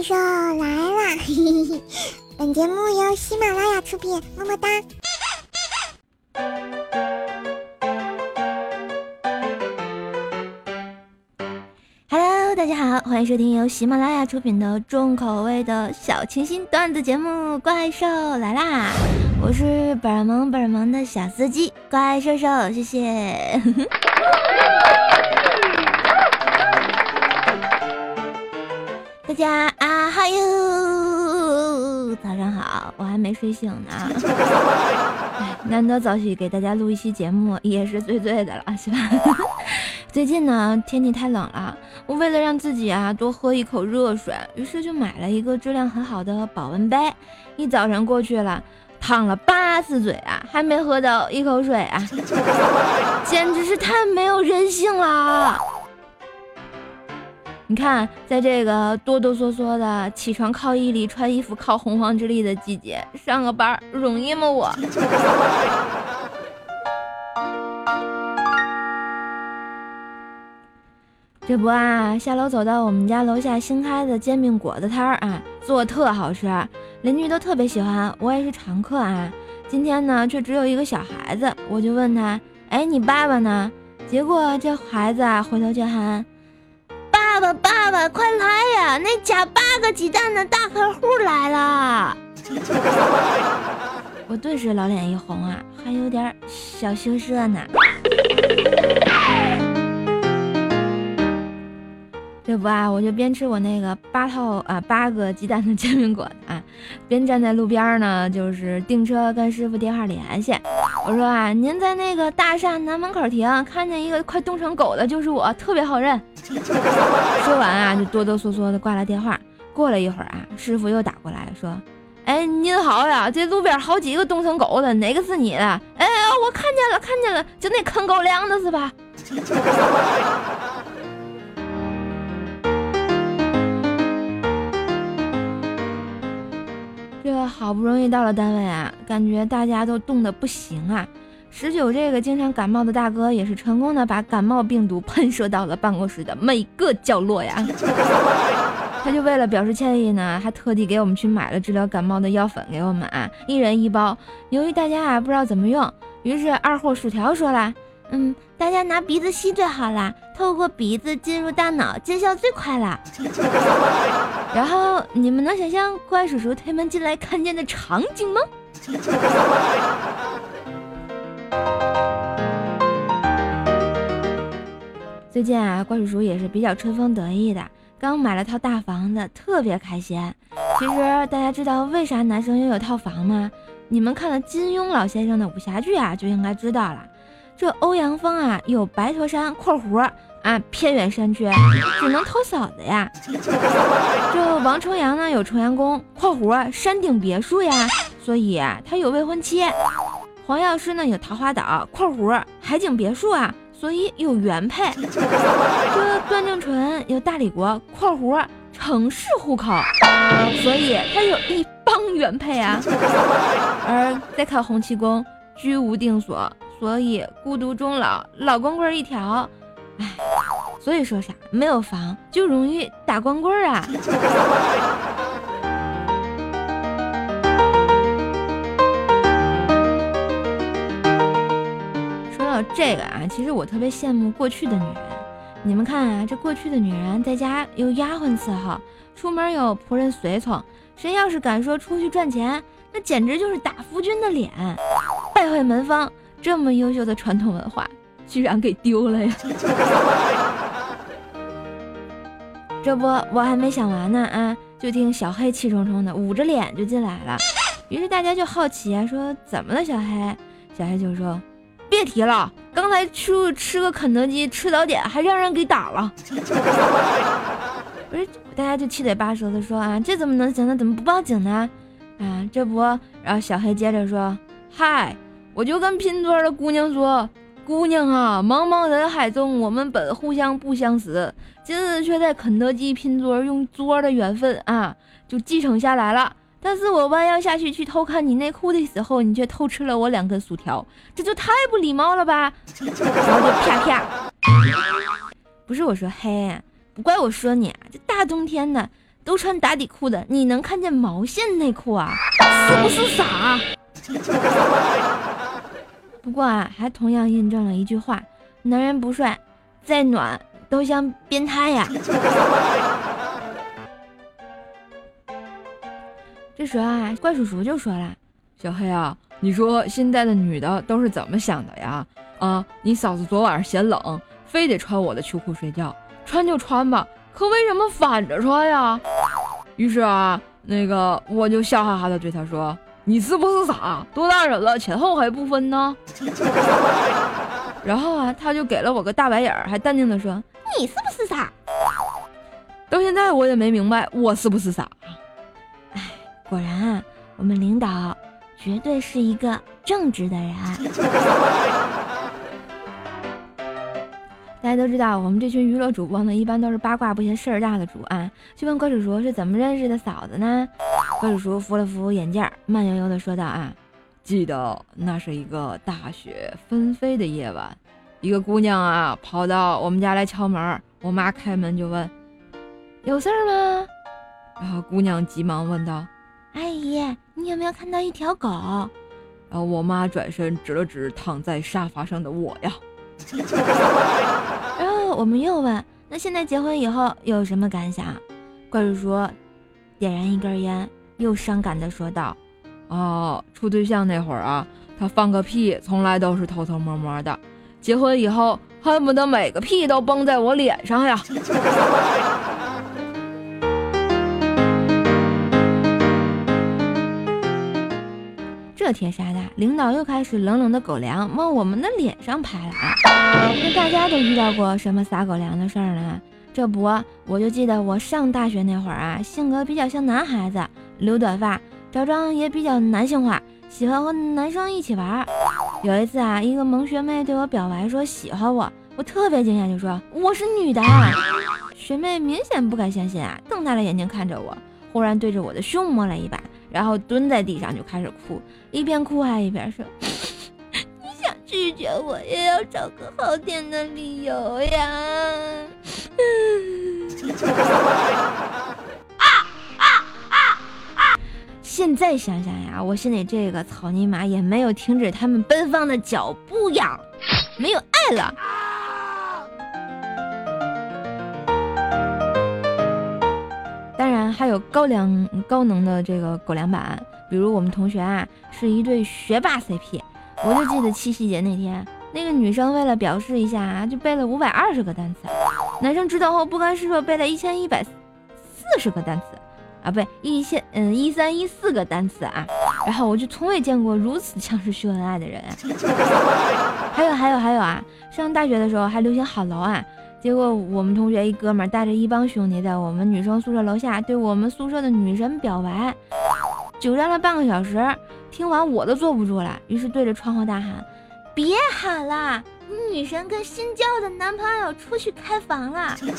怪兽来啦！本节目由喜马拉雅出品，么么哒。Hello，大家好，欢迎收听由喜马拉雅出品的重口味的小清新段子节目《怪兽来啦》，我是本萌本萌的小司机怪兽兽，谢谢。家啊，哈哟，早上好，我还没睡醒呢。难得早起给大家录一期节目，也是醉醉的了，是吧？最近呢，天气太冷了，我为了让自己啊多喝一口热水，于是就买了一个质量很好的保温杯。一早晨过去了，烫了八次嘴啊，还没喝到一口水啊，简直是太没有人性了。你看，在这个哆哆嗦嗦的起床靠毅力、穿衣服靠洪荒之力的季节，上个班容易吗？我。这不啊，下楼走到我们家楼下新开的煎饼果子摊儿啊，做特好吃，邻居都特别喜欢，我也是常客啊。今天呢，却只有一个小孩子，我就问他：“哎，你爸爸呢？”结果这孩子啊，回头就喊。爸爸，爸爸，快来呀！那加八个鸡蛋的大客户来了。我顿时老脸一红啊，还有点小羞涩呢。这不啊，我就边吃我那个八套啊八个鸡蛋的煎饼果子啊，边站在路边呢，就是订车跟师傅电话联系。我说啊，您在那个大厦南门口停，看见一个快冻成狗的，就是我，特别好认。说完啊，就哆哆嗦嗦的挂了电话。过了一会儿啊，师傅又打过来说：“哎，您好呀，这路边好几个冻成狗的，哪个是你的？哎，我看见了，看见了，就那啃狗粮的是吧？” 这好不容易到了单位啊，感觉大家都冻得不行啊。十九这个经常感冒的大哥也是成功的把感冒病毒喷射到了办公室的每个角落呀。他就为了表示歉意呢，还特地给我们去买了治疗感冒的药粉给我们啊，一人一包。由于大家啊不知道怎么用，于是二货薯条说了：“嗯，大家拿鼻子吸最好啦，透过鼻子进入大脑，见效最快啦。然后你们能想象怪叔叔推门进来看见的场景吗？最近啊，怪叔叔也是比较春风得意的，刚买了套大房子，特别开心。其实大家知道为啥男生要有套房吗？你们看了金庸老先生的武侠剧啊，就应该知道了。这欧阳锋啊，有白驼山（括弧啊，偏远山区只能偷嫂子呀）。这王重阳呢，有重阳宫（括弧山顶别墅呀），所以他有未婚妻。黄药师呢，有桃花岛（括弧海景别墅啊）。所以有原配，这段正淳有大理国（括弧城市户口），所以他有一帮原配啊。而再看洪七公居无定所，所以孤独终老，老光棍一条。唉，所以说啥？没有房就容易打光棍啊。说到这个啊，其实我特别羡慕过去的女人。你们看啊，这过去的女人在家有丫鬟伺候，出门有仆人随从。谁要是敢说出去赚钱，那简直就是打夫君的脸，败坏门风。这么优秀的传统文化，居然给丢了呀！这不，我还没想完呢啊，就听小黑气冲冲的捂着脸就进来了。于是大家就好奇啊，说怎么了，小黑？小黑就说。别提了，刚才去吃个肯德基吃早点，还让人给打了。不是，大家就七嘴八舌的说啊，这怎么能行呢？怎么不报警呢？啊，这不，然后小黑接着说，嗨，我就跟拼桌的姑娘说，姑娘啊，茫茫人海中，我们本互相不相识，今日却在肯德基拼桌，用桌的缘分啊，就继承下来了。但是我弯腰下去去偷看你内裤的时候，你却偷吃了我两根薯条，这就太不礼貌了吧！然后就啪啪。不是我说嘿，不怪我说你啊，这大冬天的，都穿打底裤的，你能看见毛线内裤啊？是不是傻？不过啊，还同样印证了一句话：男人不帅，再暖都像变态呀。这时候啊，怪叔叔就说了：“小黑啊，你说现在的女的都是怎么想的呀？啊，你嫂子昨晚上嫌冷，非得穿我的秋裤睡觉，穿就穿吧，可为什么反着穿呀？”于是啊，那个我就笑哈哈的对他说：“你是不是傻？多大人了，前后还不分呢？” 然后啊，他就给了我个大白眼儿，还淡定的说：“你是不是傻？”到现在我也没明白我是不是傻。哎果然啊，我们领导绝对是一个正直的人。大家都知道，我们这群娱乐主播呢，一般都是八卦不嫌事儿大的主啊。就问怪叔叔是怎么认识的嫂子呢？怪叔叔扶了扶眼镜，慢悠悠的说道：“啊，记得那是一个大雪纷飞的夜晚，一个姑娘啊跑到我们家来敲门，我妈开门就问：有事儿吗？然后姑娘急忙问道。”阿姨，你有没有看到一条狗？然后我妈转身指了指躺在沙发上的我呀。然后我们又问：那现在结婚以后有什么感想？怪叔叔点燃一根烟，又伤感地说道：“哦，处对象那会儿啊，他放个屁从来都是偷偷摸摸的，结婚以后恨不得每个屁都崩在我脸上呀。”这天杀的，领导又开始冷冷的狗粮往我们的脸上拍了啊！那大家都遇到过什么撒狗粮的事儿呢？这不，我就记得我上大学那会儿啊，性格比较像男孩子，留短发，着装也比较男性化，喜欢和男生一起玩。有一次啊，一个萌学妹对我表白说喜欢我，我特别惊讶，就说我是女的。学妹明显不敢相信啊，瞪大了眼睛看着我，忽然对着我的胸摸了一把。然后蹲在地上就开始哭，一边哭还一边说：“ 你想拒绝我，也要找个好点的理由呀。”啊啊啊啊！现在想想呀，我心里这个草泥马也没有停止他们奔放的脚步呀，没有爱了。还有高粱高能的这个狗粮版，比如我们同学啊是一对学霸 CP，我就记得七夕节那天，那个女生为了表示一下啊，就背了五百二十个单词，男生知道后不甘示弱，背了一千一百四十个单词，啊，不对，一千嗯一三一四个单词啊，然后我就从未见过如此强势秀恩爱的人，还有还有还有啊，上大学的时候还流行好楼啊。结果我们同学一哥们带着一帮兄弟在我们女生宿舍楼下对我们宿舍的女神表白，久站了半个小时，听完我都坐不住了，于是对着窗户大喊：“别喊了，女神跟新交的男朋友出去开房了。”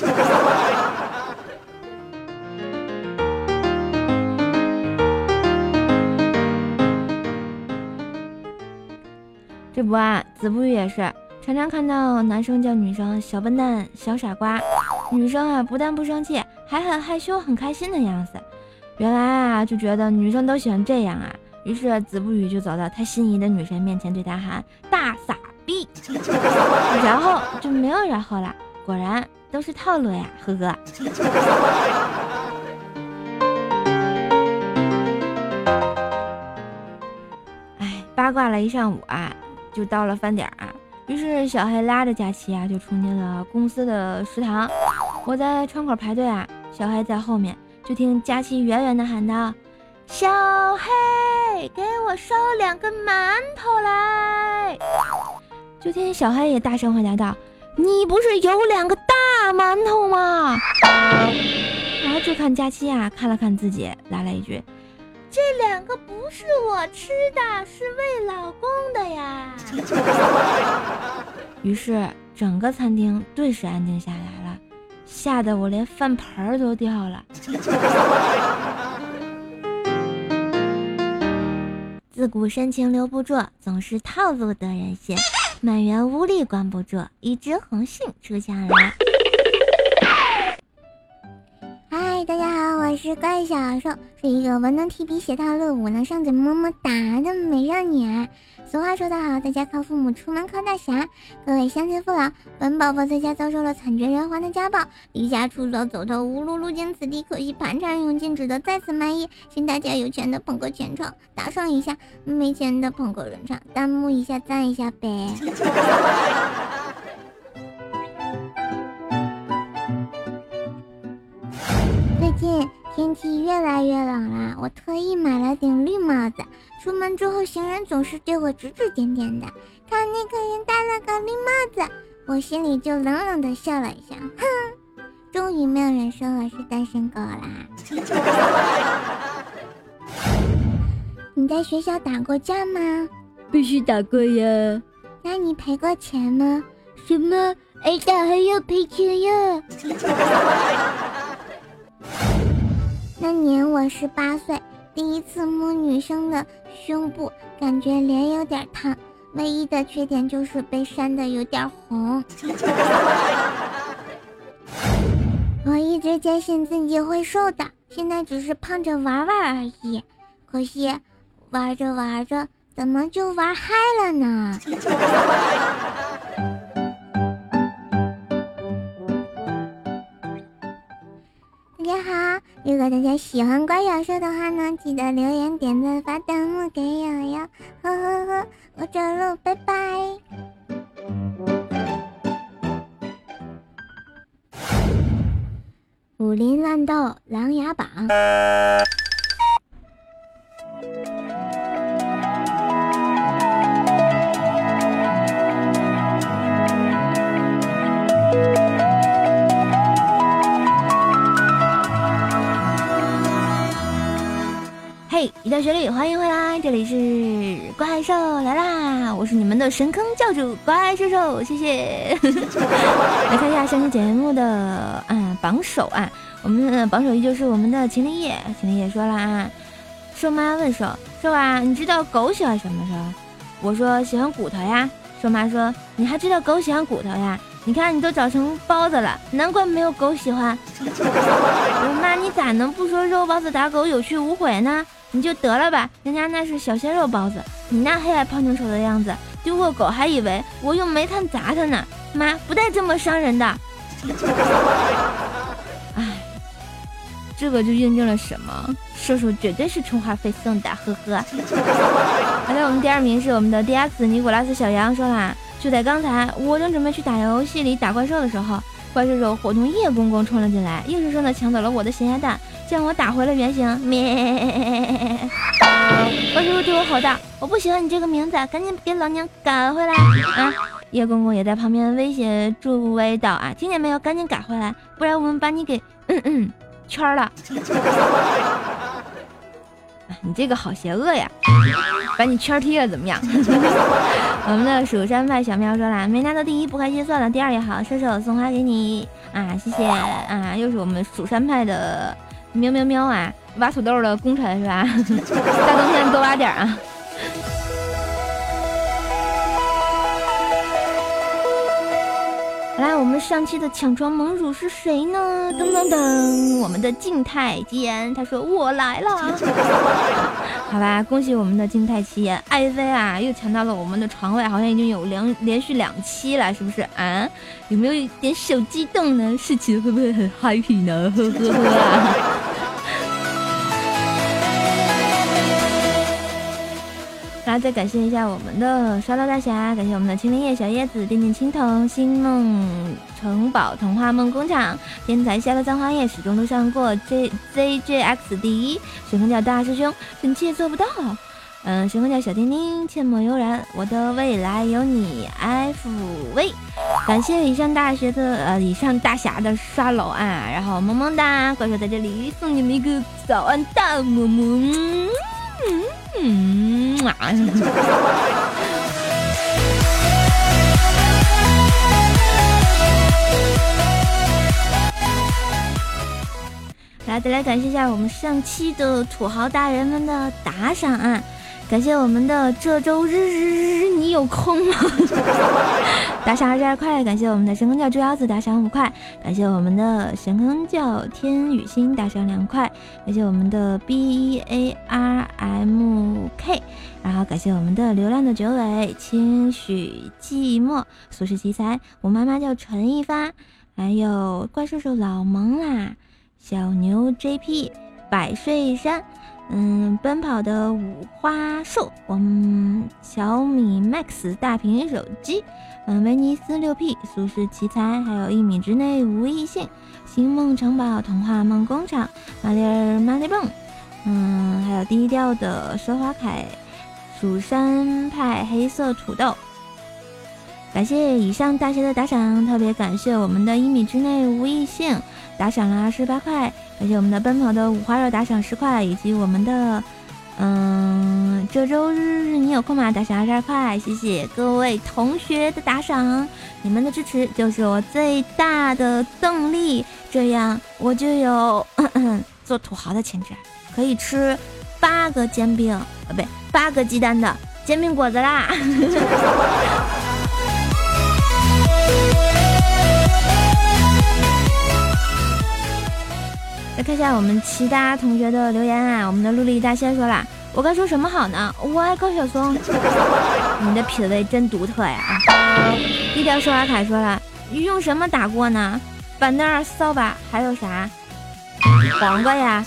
这不啊，子不语也是。常常看到男生叫女生小笨蛋、小傻瓜，女生啊不但不生气，还很害羞、很开心的样子。原来啊就觉得女生都喜欢这样啊，于是子不语就走到他心仪的女神面前，对她喊“大傻逼”，然后就没有然后了。果然都是套路呀，呵呵。哎，八卦了一上午啊，就到了饭点啊。于是小黑拉着佳琪啊，就冲进了公司的食堂。我在窗口排队啊，小黑在后面，就听佳琪远远的喊道：“小黑，给我烧两个馒头来。”就听小黑也大声回答道：“你不是有两个大馒头吗？”然后就看佳琪啊，看了看自己，来了一句。这两个不是我吃的，是喂老公的呀。于是整个餐厅顿时安静下来了，吓得我连饭盆都掉了。自古深情留不住，总是套路得人心。满园无力关不住，一枝红杏出墙来。我是是怪小兽，是一个文能提笔写套路、武能上嘴么么哒的美少女。俗话说得好，在家靠父母，出门靠大侠。各位乡亲父老，本宝宝在家遭受了惨绝人寰的家暴，离家出走，走投无路，路经此地，可惜盘缠用尽，只得再次卖艺。请大家有钱的捧个钱场，打赏一下；没钱的捧个人场，弹幕一下赞一下呗。最近天气越来越冷了，我特意买了顶绿帽子。出门之后，行人总是对我指指点点的。看那个人戴了个绿帽子，我心里就冷冷的笑了一下。哼，终于没有人说我是单身狗啦。你在学校打过架吗？必须打过呀。那你赔过钱吗？什么？挨打还要赔钱呀？那年我十八岁，第一次摸女生的胸部，感觉脸有点烫，唯一的缺点就是被扇的有点红。我一直坚信自己会瘦的，现在只是胖着玩玩而已。可惜玩着玩着，怎么就玩嗨了呢？如果大家喜欢怪小兽的话呢，记得留言、点赞、发弹幕给我哟，呵呵呵，我走了，拜拜。武林乱斗，琅琊榜。嘿，一道雪里，欢迎回来，这里是怪兽来啦！我是你们的神坑教主怪兽兽，谢谢。来看一下上期节目的啊榜首啊，我们的榜首依旧是我们的秦林叶。秦林叶说了啊，瘦妈问兽兽啊，你知道狗喜欢什么？兽我说喜欢骨头呀。瘦妈说你还知道狗喜欢骨头呀？你看你都长成包子了，难怪没有狗喜欢。我妈你咋能不说肉包子打狗有去无回呢？你就得了吧，人家那是小鲜肉包子，你那黑矮胖成丑的样子，丢过狗还以为我用煤炭砸他呢。妈不带这么伤人的。哎，这个就印证了什么？射手绝对是充话费送的，呵呵。好的，我们第二名是我们的 D X 尼古拉斯小羊说啦，就在刚才，我正准备去打游戏里打怪兽的时候，怪兽兽伙同叶公公冲了进来，硬生生的抢走了我的咸鸭蛋。将我打回了原形，咩！怪叔叔对我吼道：“我不喜欢你这个名字，赶紧给老娘改回来！”啊！叶公公也在旁边威胁助威道：“啊，听见没有？赶紧改回来，不然我们把你给嗯嗯圈了！”你这个好邪恶呀！把你圈踢了怎么样？我们的蜀山派小喵说啦：“没拿到第一不开心，算了，第二也好。”射手送花给你啊，谢谢啊！又是我们蜀山派的。喵喵喵啊！挖土豆的功臣是吧？大冬天多挖点啊！来，我们上期的抢床盟主是谁呢？噔噔噔，我们的静态吉言，他说我来了。好吧，恭喜我们的静态奇言，艾薇啊，又抢到了我们的床位，好像已经有两连续两期了，是不是啊？有没有一点小激动呢？事情会不会很 happy 呢？呵呵呵啊！来，再感谢一下我们的刷刀大侠，感谢我们的青林叶小叶子、电电青铜、星梦城堡、童话梦工厂、天才下的葬花叶，始终都上过 J Z J X 第一，神风教大师兄，臣妾做不到。嗯，神风教小丁丁，阡陌悠然，我的未来有你，F V。感谢以上大学的呃，以上大侠的刷楼啊，然后萌萌哒，怪兽在这里送你们一个早安大么么。嗯 啊！来，再来感谢一下我们上期的土豪大人们的打赏啊！感谢我们的这周日日日，你有空吗？打赏二十二块，感谢我们的神坑教猪腰子打赏五块，感谢我们的神坑教天宇星打赏两块，感谢我们的 B E A R M K，然后感谢我们的流浪的九尾、清许寂寞、俗世奇才，我妈妈叫陈一发，还有怪兽兽老萌啦，小牛 J P、百岁山。嗯，奔跑的五花兽，我们小米 Max 大屏手机，嗯，威尼斯六 P 俗世奇才，还有一米之内无异性，星梦城堡童话梦工厂，马里尔马里蹦，嗯，还有低调的奢华凯，蜀山派黑色土豆，感谢以上大家的打赏，特别感谢我们的一米之内无异性打赏了二十八块。感谢我们的奔跑的五花肉打赏十块，以及我们的，嗯，这周日你有空吗？打赏二十二块，谢谢各位同学的打赏，你们的支持就是我最大的动力，这样我就有 做土豪的潜质，可以吃八个煎饼，啊，不对，八个鸡蛋的煎饼果子啦。来看一下我们其他同学的留言啊，我们的陆力大仙说了，我该说什么好呢？我爱高晓松，你的品味真独特呀！低调说阿凯说了，用什么打过呢？板凳、扫把，还有啥？黄瓜呀！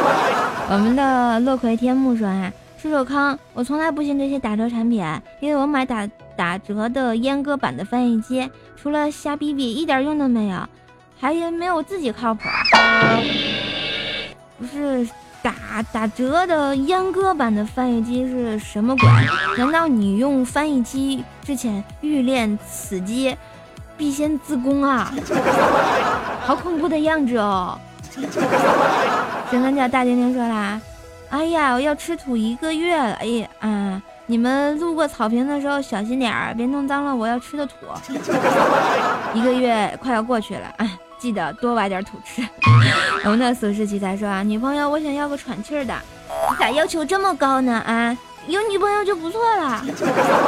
我们的乐葵天幕说啊，叔叔康，我从来不信这些打折产品，因为我买打打折的阉割版的翻译机，除了瞎逼逼，一点用都没有。还没有自己靠谱，不是打打折的阉割版的翻译机是什么鬼？难道你用翻译机之前欲练此机，必先自宫啊？好恐怖的样子哦！神三角大丁丁说啦：“哎呀，我要吃土一个月了！哎呀，啊，你们路过草坪的时候小心点儿，别弄脏了我要吃的土。一个月快要过去了，哎。”记得多挖点土吃。我们的俗世奇才说啊，女朋友，我想要个喘气儿的。你咋要求这么高呢？啊，有女朋友就不错了。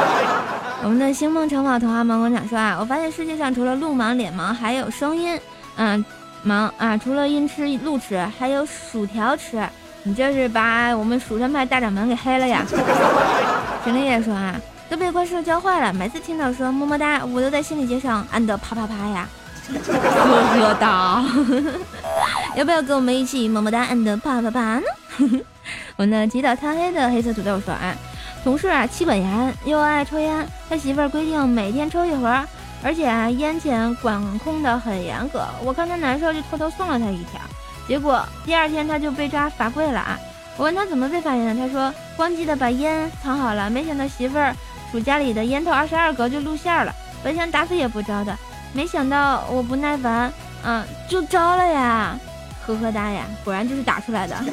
我们的星梦城堡童话盲工厂说啊，我发现世界上除了路盲、脸盲，还有声音嗯盲啊。除了音痴路痴，还有薯条吃。你这是把我们蜀山派大掌门给黑了呀？陈立业说啊，都被怪兽教坏了。每次听到说么么哒，我都在心里接上安的啪啪啪呀。呵呵哒，要不要跟我们一起么么哒 and 啪啪啪呢？我呢，祈祷贪黑的黑色土豆说啊，同事啊妻本严又爱抽烟，他媳妇儿规定每天抽一盒，而且啊烟钱管控的很严格。我看他难受，就偷偷送了他一条，结果第二天他就被抓罚跪了啊！我问他怎么被发现的，他说光记的把烟藏好了，没想到媳妇儿数家里的烟头二十二格就露馅了，本想打死也不招的。没想到我不耐烦，嗯，就招了呀，呵呵哒呀，果然就是打出来的。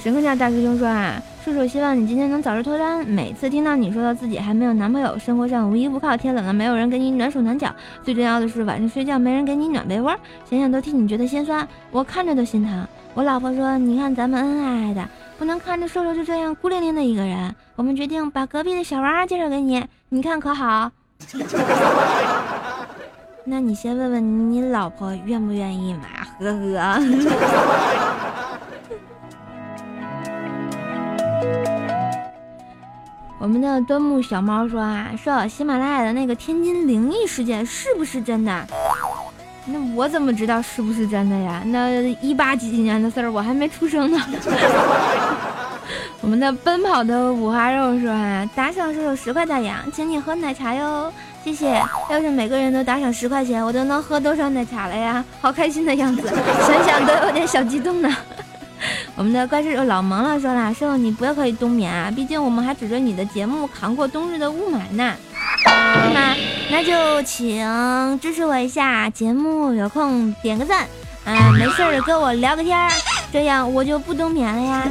神棍家大师兄说啊，叔叔希望你今天能早日脱单。每次听到你说到自己还没有男朋友，生活上无依无靠，天冷了没有人给你暖手暖脚，最重要的是晚上睡觉没人给你暖被窝，想想都替你觉得心酸，我看着都心疼。我老婆说，你看咱们恩恩爱爱的，不能看着瘦瘦就这样孤零零的一个人。我们决定把隔壁的小王介绍给你，你看可好？那你先问问你老婆愿不愿意嘛？呵呵。我们的端木小猫说啊，说喜马拉雅的那个天津灵异事件是不是真的？那我怎么知道是不是真的呀？那一八几几年的事儿，我还没出生呢。我们的奔跑的五花肉说啊，打赏是有十块大洋，请你喝奶茶哟，谢谢。要是每个人都打赏十块钱，我都能喝多少奶茶了呀？好开心的样子，想想都有点小激动呢。我们的怪兽老萌了说了，师傅你不要可以冬眠啊，毕竟我们还指着你的节目扛过冬日的雾霾呢。那那就请支持我一下，节目有空点个赞，啊，没事儿跟我聊个天儿，这样我就不冬眠了呀。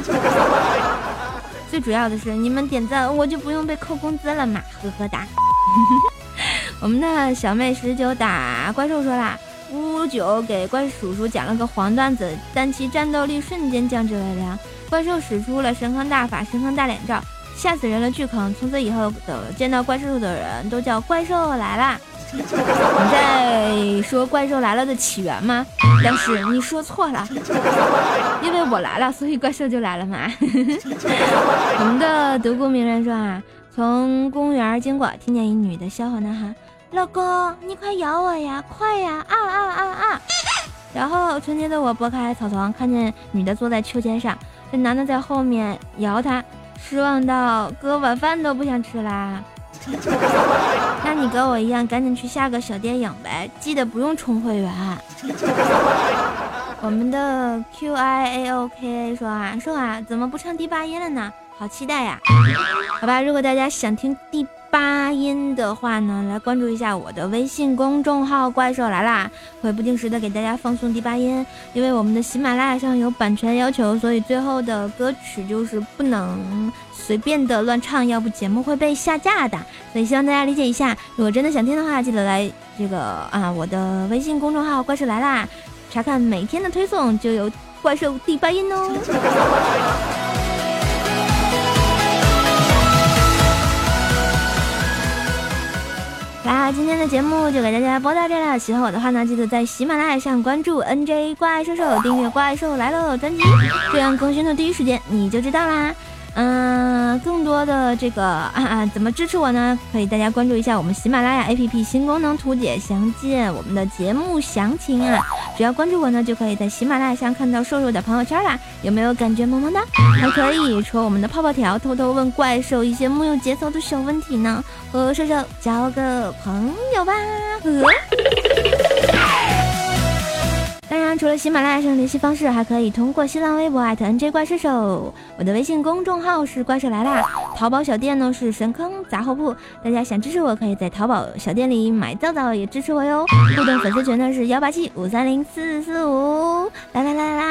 最主要的是，你们点赞我就不用被扣工资了嘛，呵呵哒。我们的小妹十九打怪兽说啦，不久给怪叔叔讲了个黄段子，但其战斗力瞬间降至了零。怪兽使出了神坑大法、神坑大脸罩，吓死人了巨坑。从此以后的见到怪兽的人都叫怪兽来啦。你在说怪兽来了的起源吗？但是你说错了，因为我来了，所以怪兽就来了嘛。我们的独孤鸣人说啊，从公园经过，听见一女的小伙男孩。老公，你快咬我呀！快呀！啊啊啊啊！然后纯洁的我拨开草丛，看见女的坐在秋千上，这男的在后面摇她，失望到哥晚饭都不想吃啦。那你跟我一样，赶紧去下个小电影呗，记得不用充会员。我们的 Q I A O K A 说啊，说啊，怎么不唱第八音了呢？好期待呀！好吧，如果大家想听第。八音的话呢，来关注一下我的微信公众号“怪兽来啦”，会不定时的给大家放送第八音。因为我们的喜马拉雅上有版权要求，所以最后的歌曲就是不能随便的乱唱，要不节目会被下架的。所以希望大家理解一下。如果真的想听的话，记得来这个啊我的微信公众号“怪兽来啦”，查看每天的推送，就有怪兽第八音哦。那，今天的节目就给大家播到这了。喜欢我的话呢，记得在喜马拉雅上关注 NJ 怪兽兽，订阅《怪兽来喽》专辑，这样更新的第一时间你就知道啦。嗯，的这个啊啊，怎么支持我呢？可以大家关注一下我们喜马拉雅 APP 新功能图解，详见我们的节目详情啊。只要关注我呢，就可以在喜马拉雅上看到瘦瘦的朋友圈啦。有没有感觉萌萌哒？还可以戳我们的泡泡条，偷偷问怪兽一些木有节操的小问题呢。和瘦瘦交个朋友吧。当 除了喜马拉雅上的联系方式，还可以通过新浪微博 @NJ 怪兽手，我的微信公众号是怪兽来啦，淘宝小店呢是神坑杂货铺。大家想支持我，可以在淘宝小店里买皂皂也支持我哟。互动粉丝群呢是幺八七五三零四四五，啦啦啦啦。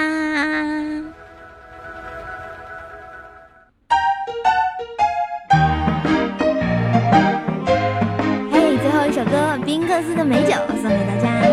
嘿，最后一首歌，宾克斯的美酒送给大家。